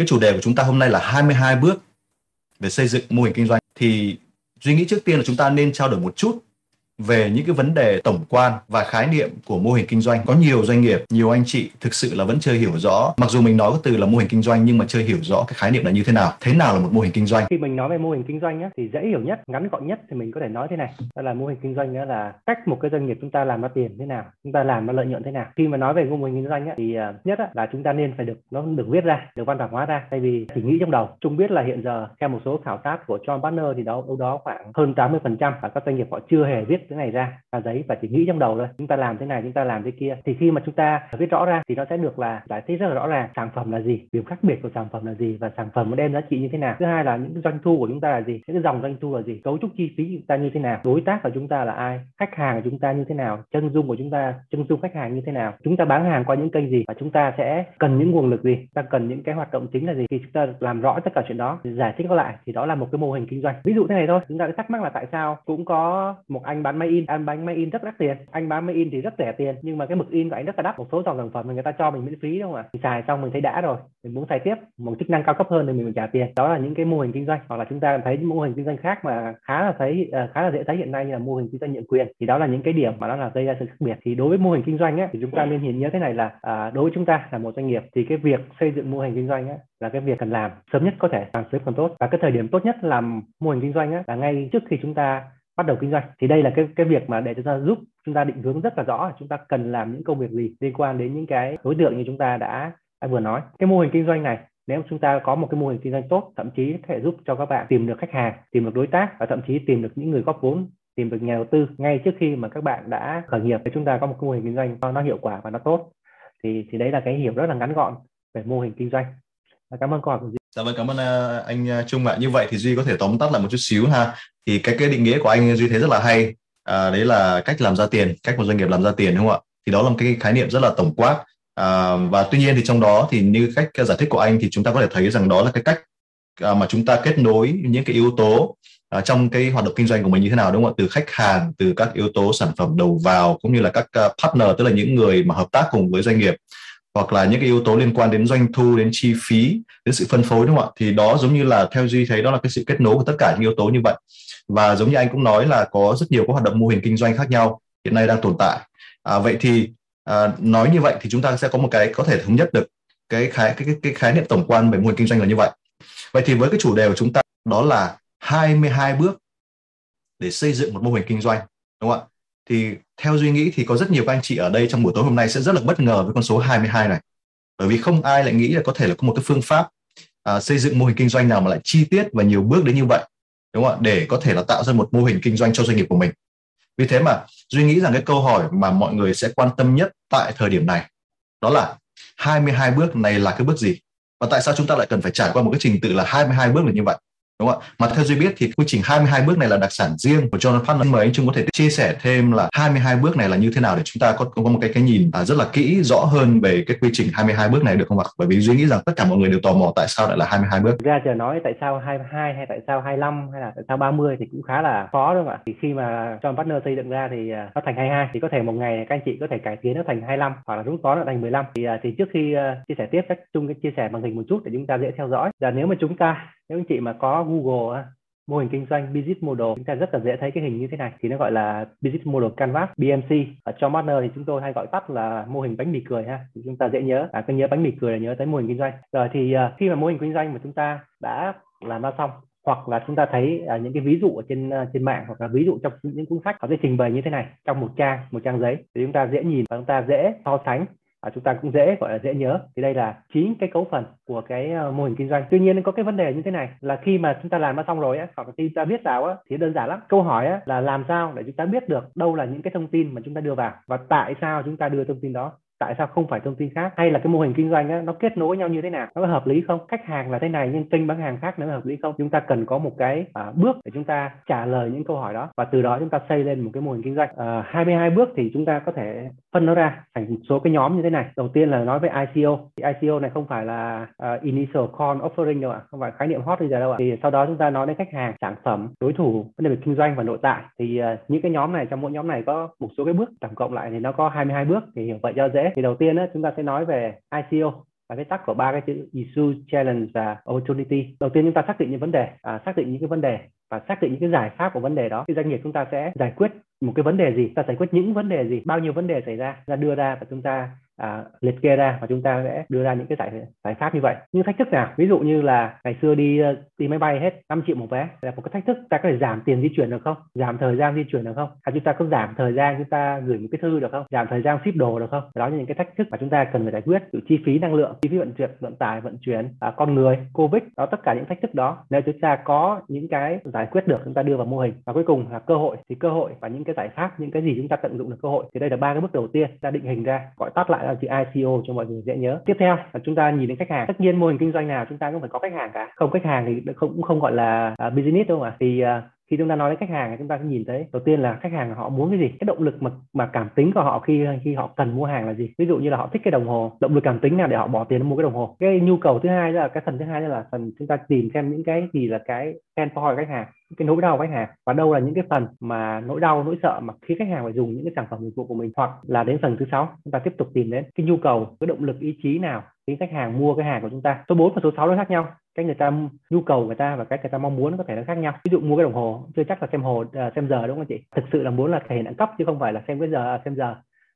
cái chủ đề của chúng ta hôm nay là 22 bước về xây dựng mô hình kinh doanh. Thì duy nghĩ trước tiên là chúng ta nên trao đổi một chút về những cái vấn đề tổng quan và khái niệm của mô hình kinh doanh có nhiều doanh nghiệp nhiều anh chị thực sự là vẫn chưa hiểu rõ. Mặc dù mình nói cái từ là mô hình kinh doanh nhưng mà chưa hiểu rõ cái khái niệm là như thế nào. Thế nào là một mô hình kinh doanh? Khi mình nói về mô hình kinh doanh á, thì dễ hiểu nhất ngắn gọn nhất thì mình có thể nói thế này. Đó là mô hình kinh doanh đó là cách một cái doanh nghiệp chúng ta làm ra tiền thế nào chúng ta làm ra lợi nhuận thế nào. Khi mà nói về mô hình kinh doanh á, thì uh, nhất á, là chúng ta nên phải được nó được viết ra được văn bản hóa ra. Thay vì chỉ nghĩ trong đầu chúng biết là hiện giờ theo một số khảo sát của John Partner thì đó đâu đó khoảng hơn 80 phần trăm các doanh nghiệp họ chưa hề viết cái này ra ra giấy và chỉ nghĩ trong đầu thôi chúng ta làm thế này chúng ta làm thế kia thì khi mà chúng ta viết rõ ra thì nó sẽ được là giải thích rất là rõ ràng sản phẩm là gì điểm khác biệt của sản phẩm là gì và sản phẩm nó đem giá trị như thế nào thứ hai là những doanh thu của chúng ta là gì những cái dòng doanh thu là gì cấu trúc chi phí của chúng ta như thế nào đối tác của chúng ta là ai khách hàng của chúng ta như thế nào chân dung của chúng ta chân dung khách hàng như thế nào chúng ta bán hàng qua những kênh gì và chúng ta sẽ cần những nguồn lực gì ta cần những cái hoạt động chính là gì khi chúng ta làm rõ tất cả chuyện đó giải thích lại thì đó là một cái mô hình kinh doanh ví dụ thế này thôi chúng ta sẽ thắc mắc là tại sao cũng có một anh bán máy in anh bán máy in rất đắt tiền. Anh bán máy in thì rất rẻ tiền nhưng mà cái mực in của anh rất là đắt. Một số dòng sản phẩm mà người ta cho mình miễn phí đúng không ạ? Mình xài xong mình thấy đã rồi mình muốn xài tiếp. Một chức năng cao cấp hơn thì mình phải trả tiền. Đó là những cái mô hình kinh doanh. Hoặc là chúng ta thấy những mô hình kinh doanh khác mà khá là thấy ờ, khá là dễ thấy hiện nay như là mô hình kinh doanh nhượng quyền. Thì đó là những cái điểm mà nó là gây ra sự khác biệt. Thì đối với mô hình kinh doanh ấy, thì chúng ta nên nhìn nhớ thế này là à, đối với chúng ta là một doanh nghiệp thì cái việc xây dựng mô hình kinh doanh ấy, là cái việc cần làm sớm nhất có thể càng sớm càng tốt. Và cái thời điểm tốt nhất làm mô hình kinh doanh ấy, là ngay trước khi chúng ta bắt đầu kinh doanh. Thì đây là cái cái việc mà để chúng ta giúp chúng ta định hướng rất là rõ chúng ta cần làm những công việc gì liên quan đến những cái đối tượng như chúng ta đã, đã vừa nói. Cái mô hình kinh doanh này nếu chúng ta có một cái mô hình kinh doanh tốt thậm chí có thể giúp cho các bạn tìm được khách hàng tìm được đối tác và thậm chí tìm được những người góp vốn tìm được nhà đầu tư ngay trước khi mà các bạn đã khởi nghiệp thì chúng ta có một cái mô hình kinh doanh nó hiệu quả và nó tốt. Thì thì đấy là cái hiểu rất là ngắn gọn về mô hình kinh doanh. Dạ, cảm ơn câu hỏi của Duy. Dạ vâng cảm ơn ờ, anh ờ, Trung ạ. Như vậy thì Duy có thể tóm tắt lại một chút xíu ha. Thì cái cái định nghĩa của anh Duy thấy rất là hay. À, đấy là cách làm ra tiền, cách một doanh nghiệp làm ra tiền đúng không ạ? Thì đó là một cái khái niệm rất là tổng quát. À, và tuy nhiên thì trong đó thì như cách giải thích của anh thì chúng ta có thể thấy rằng đó là cái cách mà chúng ta kết nối những cái yếu tố à, trong cái hoạt động kinh doanh của mình như thế nào đúng không ạ? Từ khách hàng, từ các yếu tố sản phẩm đầu vào cũng như là các uh, partner tức là những người mà hợp tác cùng với doanh nghiệp hoặc là những cái yếu tố liên quan đến doanh thu đến chi phí đến sự phân phối đúng không ạ? Thì đó giống như là theo duy thấy đó là cái sự kết nối của tất cả những yếu tố như vậy. Và giống như anh cũng nói là có rất nhiều các hoạt động mô hình kinh doanh khác nhau hiện nay đang tồn tại. À, vậy thì à, nói như vậy thì chúng ta sẽ có một cái có thể thống nhất được cái khái cái, cái, cái khái niệm tổng quan về mô hình kinh doanh là như vậy. Vậy thì với cái chủ đề của chúng ta đó là 22 bước để xây dựng một mô hình kinh doanh đúng không ạ? Thì theo duy nghĩ thì có rất nhiều các anh chị ở đây trong buổi tối hôm nay sẽ rất là bất ngờ với con số 22 này. Bởi vì không ai lại nghĩ là có thể là có một cái phương pháp à, xây dựng mô hình kinh doanh nào mà lại chi tiết và nhiều bước đến như vậy đúng không ạ? Để có thể là tạo ra một mô hình kinh doanh cho doanh nghiệp của mình. Vì thế mà duy nghĩ rằng cái câu hỏi mà mọi người sẽ quan tâm nhất tại thời điểm này đó là 22 bước này là cái bước gì? Và tại sao chúng ta lại cần phải trải qua một cái trình tự là 22 bước là như vậy? Đúng không ạ? Mà theo duy biết thì quy trình 22 bước này là đặc sản riêng của John Partner. Mời anh Trung có thể chia sẻ thêm là 22 bước này là như thế nào để chúng ta có, có một cái cái nhìn à, rất là kỹ rõ hơn về cái quy trình 22 bước này được không ạ? Bởi vì duy nghĩ rằng tất cả mọi người đều tò mò tại sao lại là 22 bước. Ra chờ nói tại sao 22 hay tại sao 25 hay là tại sao 30 thì cũng khá là khó đúng không ạ? Thì khi mà John Partner xây dựng ra thì à, nó thành 22 thì có thể một ngày các anh chị có thể cải tiến nó thành 25 hoặc là rút có nó thành 15 thì à, thì trước khi chia sẻ tiếp các Trung cái chia sẻ bằng hình một chút để chúng ta dễ theo dõi. Và nếu mà chúng ta nếu anh chị mà có Google mô hình kinh doanh business model chúng ta rất là dễ thấy cái hình như thế này. Thì nó gọi là business model canvas BMC ở trong partner thì chúng tôi hay gọi tắt là mô hình bánh mì cười ha. Thì chúng ta dễ nhớ. À cái nhớ bánh mì cười là nhớ tới mô hình kinh doanh. Rồi thì uh, khi mà mô hình kinh doanh mà chúng ta đã làm ra xong hoặc là chúng ta thấy uh, những cái ví dụ ở trên uh, trên mạng hoặc là ví dụ trong những cuốn sách họ sẽ trình bày như thế này. Trong một trang một trang giấy thì chúng ta dễ nhìn và chúng ta dễ so sánh à, chúng ta cũng dễ gọi là dễ nhớ. Thì đây là chín cái cấu phần của cái uh, mô hình kinh doanh. Tuy nhiên có cái vấn đề như thế này là khi mà chúng ta làm nó xong rồi á hoặc là khi ta viết vào á thì đơn giản lắm. Câu hỏi á là làm sao để chúng ta biết được đâu là những cái thông tin mà chúng ta đưa vào và tại sao chúng ta đưa thông tin đó tại sao không phải thông tin khác? Hay là cái mô hình kinh doanh á, nó kết nối nhau như thế nào? Nó có hợp lý không? Khách hàng là thế này nhưng kênh bán hàng khác nó hợp lý không? Chúng ta cần có một cái à, bước để chúng ta trả lời những câu hỏi đó và từ đó chúng ta xây lên một cái mô hình kinh doanh. À, 22 bước thì chúng ta có thể phân nó ra thành một số cái nhóm như thế này. Đầu tiên là nói về ICO thì ICO này không phải là uh, initial call offering đâu ạ không phải khái niệm hot bây giờ đâu ạ. Thì sau đó chúng ta nói đến khách hàng sản phẩm đối thủ vấn đề về kinh doanh và nội tại. Thì uh, những cái nhóm này trong mỗi nhóm này có một số cái bước tổng cộng lại thì nó có 22 bước. Thì hiểu vậy cho dễ thì đầu tiên á, chúng ta sẽ nói về ICO và cái tắt của ba cái chữ issue challenge và opportunity. Đầu tiên chúng ta xác định những vấn đề à, xác định những cái vấn đề và xác định những cái giải pháp của vấn đề đó. Thì doanh nghiệp chúng ta sẽ giải quyết một cái vấn đề gì ta giải quyết những vấn đề gì bao nhiêu vấn đề xảy ra ra đưa ra và chúng ta à, liệt kê ra và chúng ta sẽ đưa ra những cái giải giải pháp như vậy. Những thách thức nào? Ví dụ như là ngày xưa đi ờ, đi máy bay hết 5 triệu một vé là một cái thách thức ta có thể giảm tiền di chuyển được không? Giảm thời gian di chuyển được không? Hay chúng ta có giảm thời gian chúng ta gửi một cái thư được không? Giảm thời gian ship đồ được không? Đó là những cái thách thức mà chúng ta cần phải giải quyết. Từ chi phí năng lượng chi phí vận chuyển vận tải vận chuyển à, con người covid đó tất cả những thách thức đó. Nếu chúng ta có những cái giải quyết được chúng ta đưa vào mô hình. Và cuối cùng là cơ hội. Thì cơ hội và những cái giải pháp những cái gì chúng ta tận dụng được cơ hội. Thì đây là ba cái bước đầu tiên ta định hình ra gọi tắt lại là chữ ICO cho mọi người dễ nhớ. Tiếp theo là chúng ta nhìn đến khách hàng. Tất nhiên mô hình kinh doanh nào chúng ta cũng phải có khách hàng cả. Không khách hàng thì không cũng không gọi là uh, business đâu mà. Thì uh, khi chúng ta nói đến khách hàng thì chúng ta sẽ nhìn thấy, đầu tiên là khách hàng họ muốn cái gì? Cái động lực mà mà cảm tính của họ khi khi họ cần mua hàng là gì? Ví dụ như là họ thích cái đồng hồ, động lực cảm tính nào để họ bỏ tiền mua cái đồng hồ? Cái nhu cầu thứ hai là, cái phần thứ hai là phần chúng ta tìm xem những cái gì là cái pain point khách hàng, cái nỗi đau của khách hàng. Và đâu là những cái phần mà nỗi đau, nỗi sợ mà khi khách hàng phải dùng những cái sản phẩm dịch vụ của mình, hoặc là đến phần thứ sáu, chúng ta tiếp tục tìm đến cái nhu cầu, cái động lực, ý chí nào khiến khách hàng mua cái hàng của chúng ta? Số 4 và số 6 nó khác nhau cách người ta nhu cầu người ta và cách người ta mong muốn có thể nó khác nhau. Ví dụ mua cái đồng hồ chưa chắc là xem hồ uh, xem giờ đúng không chị? Thực sự là muốn là thể hiện đẳng cấp chứ không phải là xem cái giờ à, xem giờ.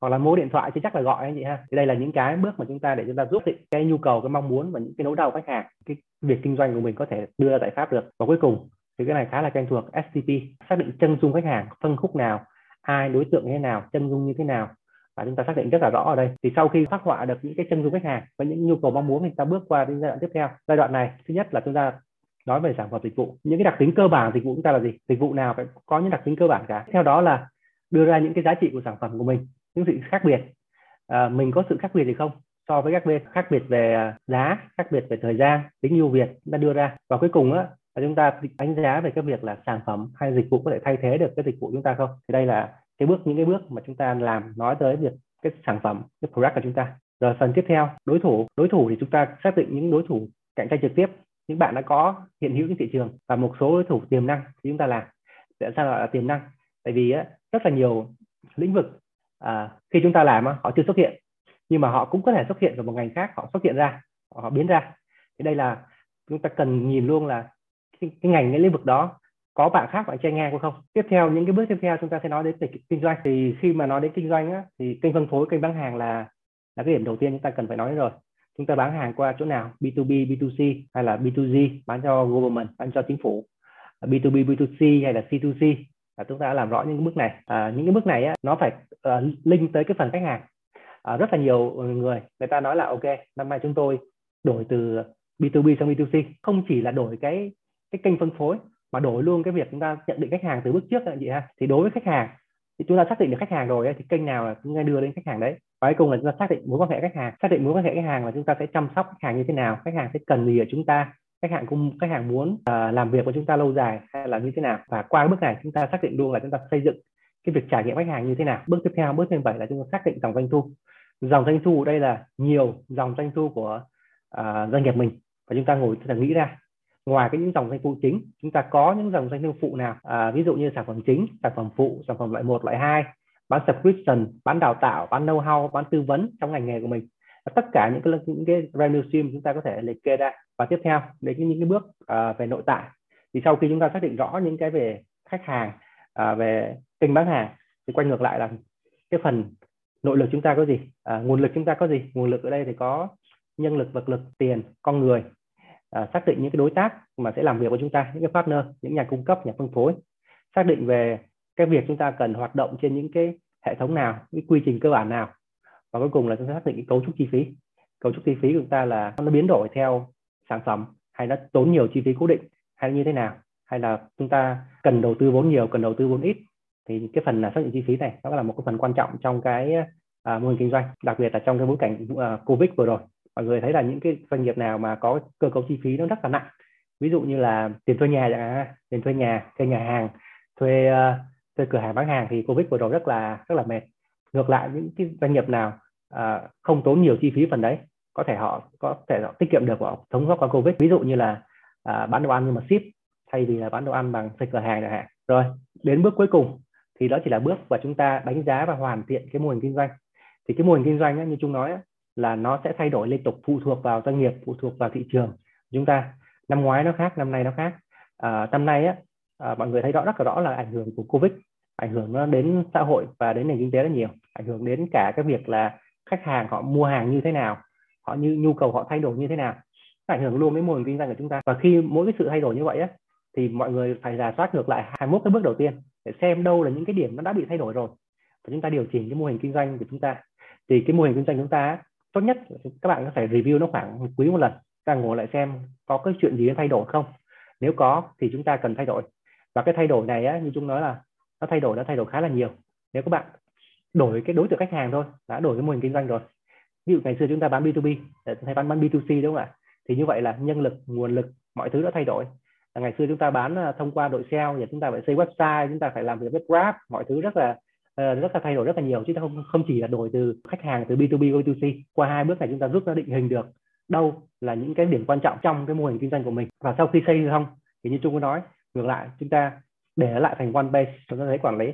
Hoặc là mua điện thoại chứ chắc là gọi anh chị ha. Thì đây là những cái bước mà chúng ta để chúng ta giúp định cái nhu cầu cái mong muốn và những cái nỗi đau khách hàng cái việc kinh doanh của mình có thể đưa ra giải pháp được. Và cuối cùng thì cái này khá là quen thuộc STP xác định chân dung khách hàng phân khúc nào ai đối tượng như thế nào chân dung như thế nào và chúng ta xác định rất là rõ ở đây. Thì sau khi phát họa được những cái chân dung khách hàng và những nhu cầu mong muốn thì ta bước qua đến giai đoạn tiếp theo. Giai đoạn này thứ nhất là chúng ta nói về sản phẩm dịch vụ. Những cái đặc tính cơ bản dịch vụ chúng ta là gì? Dịch vụ nào phải có những đặc tính cơ bản cả. Theo đó là đưa ra những cái giá trị của sản phẩm của mình những sự khác biệt. À, mình có sự khác biệt gì không? So với các bên khác biệt về ờ, giá khác biệt về thời gian tính ưu việt chúng ta đưa ra. Và cuối cùng á là chúng ta đánh giá về cái việc là sản phẩm hay dịch vụ có thể thay thế được cái dịch vụ chúng ta không? Thì đây là cái bước những cái bước mà chúng ta làm nói tới việc cái sản phẩm cái product của chúng ta. Rồi phần tiếp theo đối thủ. Đối thủ thì chúng ta xác định những đối thủ cạnh tranh trực tiếp những bạn đã có hiện hữu trên thị trường và một số đối thủ tiềm năng thì chúng ta làm. Tại sao gọi là tiềm năng? Tại vì á, rất là nhiều lĩnh vực à, khi chúng ta làm á, họ chưa xuất hiện. Nhưng mà họ cũng có thể xuất hiện ở một ngành khác họ xuất hiện ra họ biến ra. Thì đây là chúng ta cần nhìn luôn là cái, cái ngành cái lĩnh vực đó có bạn khác bạn chơi ngang hay không? Tiếp theo những cái bước tiếp theo chúng ta sẽ nói đến về kinh doanh. Thì khi mà nói đến kinh doanh á, thì kênh phân phối kênh bán hàng là là cái điểm đầu tiên chúng ta cần phải nói rồi. Chúng ta bán hàng qua chỗ nào? B2B B2C hay là B2G bán cho government bán cho chính phủ. B2B B2C hay là C2C à, chúng ta đã làm rõ những bước này. À, những cái bước này á, nó phải uh, link tới cái phần khách hàng. À, rất là nhiều người người ta nói là ok năm nay chúng tôi đổi từ B2B sang B2C không chỉ là đổi cái cái kênh phân phối mà đổi luôn cái việc chúng ta nhận định khách hàng từ bước trước anh chị ha thì đối với khách hàng thì chúng ta xác định được khách hàng rồi thì kênh nào là chúng ta đưa đến khách hàng đấy và cuối cùng là chúng ta xác định mối quan hệ khách hàng xác định mối quan hệ khách hàng là chúng ta sẽ chăm sóc khách hàng như thế nào khách hàng sẽ cần gì ở chúng ta khách hàng cũng khách hàng muốn uh, làm việc với chúng ta lâu dài hay là như thế nào và qua bước này chúng ta xác định luôn là chúng ta xây dựng cái việc trải nghiệm khách hàng như thế nào bước tiếp theo bước thứ bảy là chúng ta xác định dòng doanh thu dòng doanh thu đây là nhiều dòng doanh thu của uh, doanh nghiệp mình và chúng ta ngồi chúng ta nghĩ ra ngoài cái những dòng doanh thu chính chúng ta có những dòng doanh thu phụ nào? À, ví dụ như sản phẩm chính sản phẩm phụ sản phẩm loại một loại hai bán subscription bán đào tạo bán know how bán tư vấn trong ngành nghề của mình. Tất cả những cái những cái revenue stream chúng ta có thể liệt kê ra. Và tiếp theo đến những cái bước à, về nội tại. Thì sau khi chúng ta xác định rõ những cái về khách hàng à, về kênh bán hàng thì quay ngược lại là cái phần nội lực chúng ta có gì? À, nguồn lực chúng ta có gì? Nguồn lực ở đây thì có nhân lực vật lực tiền con người À, xác định những cái đối tác mà sẽ làm việc với chúng ta những cái partner những nhà cung cấp nhà phân phối. Xác định về cái việc chúng ta cần hoạt động trên những cái hệ thống nào cái quy trình cơ bản nào. Và cuối cùng là chúng ta xác định cái cấu trúc chi phí. Cấu trúc chi phí của chúng ta là nó biến đổi theo sản phẩm hay nó tốn nhiều chi phí cố định hay như thế nào. Hay là chúng ta cần đầu tư vốn nhiều cần đầu tư vốn ít. Thì cái phần là xác định chi phí này nó là một cái phần quan trọng trong cái à, mô hình kinh doanh đặc biệt là trong cái bối cảnh uh, covid vừa rồi mọi người thấy là những cái doanh nghiệp nào mà có cơ cấu chi phí nó rất là nặng. Ví dụ như là tiền thuê nhà chẳng hạn tiền thuê nhà thuê nhà hàng thuê uh, thuê cửa hàng bán hàng thì covid vừa rồi rất là rất là mệt. Ngược lại những cái doanh nghiệp nào uh, không tốn nhiều chi phí phần đấy có thể họ có thể họ tiết kiệm được họ thống góp qua covid. Ví dụ như là uh, bán đồ ăn nhưng mà ship thay vì là bán đồ ăn bằng thuê cửa hàng chẳng hạn. Rồi đến bước cuối cùng thì đó chỉ là bước và chúng ta đánh giá và hoàn thiện cái mô hình kinh doanh. Thì cái mô hình kinh doanh ấy, như chúng nói là nó sẽ thay đổi liên tục phụ thuộc vào doanh nghiệp phụ thuộc vào thị trường. Chúng ta năm ngoái nó khác năm nay nó khác. À, năm nay á à, mọi người thấy rõ rất là rõ là ảnh hưởng của covid ảnh hưởng nó đến xã hội và đến nền kinh tế rất nhiều. Ảnh hưởng đến cả cái việc là khách hàng họ mua hàng như thế nào họ như nhu cầu họ thay đổi như thế nào. Ảnh hưởng luôn đến mô hình kinh doanh của chúng ta. Và khi mỗi cái sự thay đổi như vậy á thì mọi người phải giả soát ngược lại 21 cái bước đầu tiên để xem đâu là những cái điểm nó đã bị thay đổi rồi. Và chúng ta điều chỉnh cái mô hình kinh doanh của chúng ta. Thì cái mô hình kinh doanh chúng ta tốt nhất các bạn có thể review nó khoảng một quý một lần. Ta ngồi lại xem có cái chuyện gì thay đổi không. Nếu có thì chúng ta cần thay đổi. Và cái thay đổi này á, như chúng nói là nó thay đổi đã thay đổi khá là nhiều. Nếu các bạn đổi cái đối tượng khách hàng thôi đã đổi cái mô hình kinh doanh rồi. Ví dụ ngày xưa chúng ta bán B2B thay bán bán B2C đúng không ạ? Thì như vậy là nhân lực nguồn lực mọi thứ đã thay đổi. Ngày xưa chúng ta bán à, thông qua đội sale và chúng ta phải xây website chúng ta phải làm việc với Grab mọi thứ rất là Ờ, rất là thay đổi rất là nhiều chứ không không chỉ là đổi từ khách hàng từ B2B qua B2C qua hai bước này chúng ta giúp ra định hình được đâu là những cái điểm quan trọng trong cái mô hình kinh doanh của mình. Và sau khi xây xong thì như Trung có nói ngược lại chúng ta để lại thành one base chúng ta thấy quản lý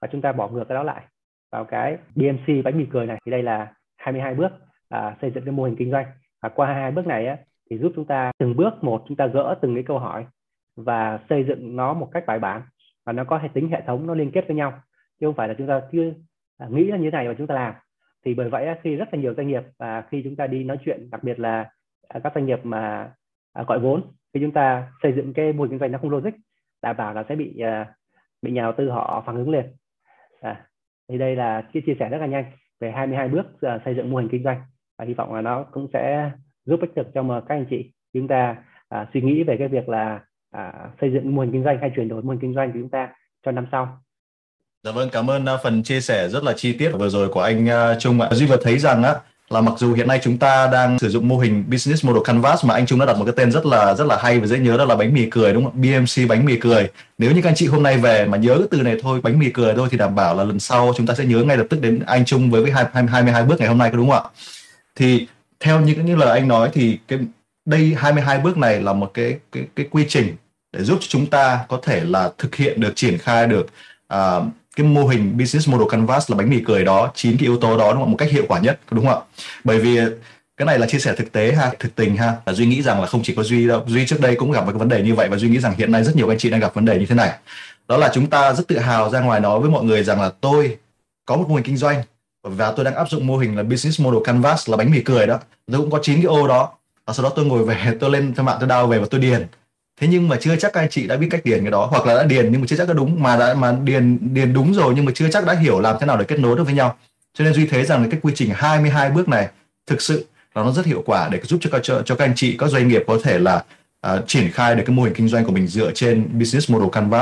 và chúng ta bỏ ngược cái đó lại vào cái BMC bánh mì cười này. Thì đây là 22 bước à, xây dựng cái mô hình kinh doanh. Và qua hai bước này á, thì giúp chúng ta từng bước một chúng ta gỡ từng cái câu hỏi và xây dựng nó một cách bài bản. Và nó có hệ tính hệ thống nó liên kết với nhau chứ không phải là chúng ta chưa à, nghĩ là như thế này và chúng ta làm. Thì bởi vậy khi rất là nhiều doanh nghiệp và khi chúng ta đi nói chuyện đặc biệt là à, các doanh nghiệp mà à, gọi vốn khi chúng ta xây dựng cái mô hình kinh doanh nó không logic đảm bảo là sẽ bị bị nhà đầu tư họ phản ứng liền à, thì đây là cái chia sẻ rất là nhanh về 22 bước xây dựng mô hình kinh doanh. Và hy vọng là nó cũng sẽ giúp ích được cho các anh chị chúng ta à, suy nghĩ về cái việc là à, xây dựng mô hình kinh doanh hay chuyển đổi mô hình kinh doanh của chúng ta cho năm sau. Dạ vâng, cảm ơn à, phần chia sẻ rất là chi tiết vừa rồi của anh à, Trung ạ. Duy vừa thấy rằng á là mặc dù hiện nay chúng ta đang sử dụng mô hình business model canvas mà anh Trung đã đặt một cái tên rất là rất là hay và dễ nhớ đó là bánh mì cười đúng không? BMC bánh mì cười. Nếu như các anh chị hôm nay về mà nhớ cái từ này thôi bánh mì cười thôi thì đảm bảo là lần sau chúng ta sẽ nhớ ngay lập tức đến anh Trung với với 22 bước ngày hôm nay có đúng không ạ? Thì theo như những lời anh nói thì cái đây 22 bước này là một cái cái cái quy trình để giúp cho chúng ta có thể là thực hiện được triển khai được uh, cái mô hình business model canvas là bánh mì cười đó, chín cái yếu tố đó đúng không? một cách hiệu quả nhất đúng không ạ? Bởi vì cái này là chia sẻ thực tế ha, thực tình ha là duy nghĩ rằng là không chỉ có duy đâu. Duy trước đây cũng gặp một cái vấn đề như vậy và duy nghĩ rằng hiện nay rất nhiều anh chị đang gặp vấn đề như thế này. Đó là chúng ta rất tự hào ra ngoài nói với mọi người rằng là tôi có một mô hình kinh doanh và tôi đang áp dụng mô hình là business model canvas là bánh mì cười đó. Tôi cũng có chín cái ô đó, và sau đó tôi ngồi về, tôi lên trên mạng tôi đào về và tôi điền thế nhưng mà chưa chắc các anh chị đã biết cách điền cái đó hoặc là đã điền nhưng mà chưa chắc đã đúng mà đã mà điền điền đúng rồi nhưng mà chưa chắc đã hiểu làm thế nào để kết nối được với nhau. Cho nên duy thấy rằng là cái quy trình 22 bước này thực sự là nó rất hiệu quả để giúp cho cho, cho các anh chị các doanh nghiệp có thể là uh, triển khai được cái mô hình kinh doanh của mình dựa trên business model canvas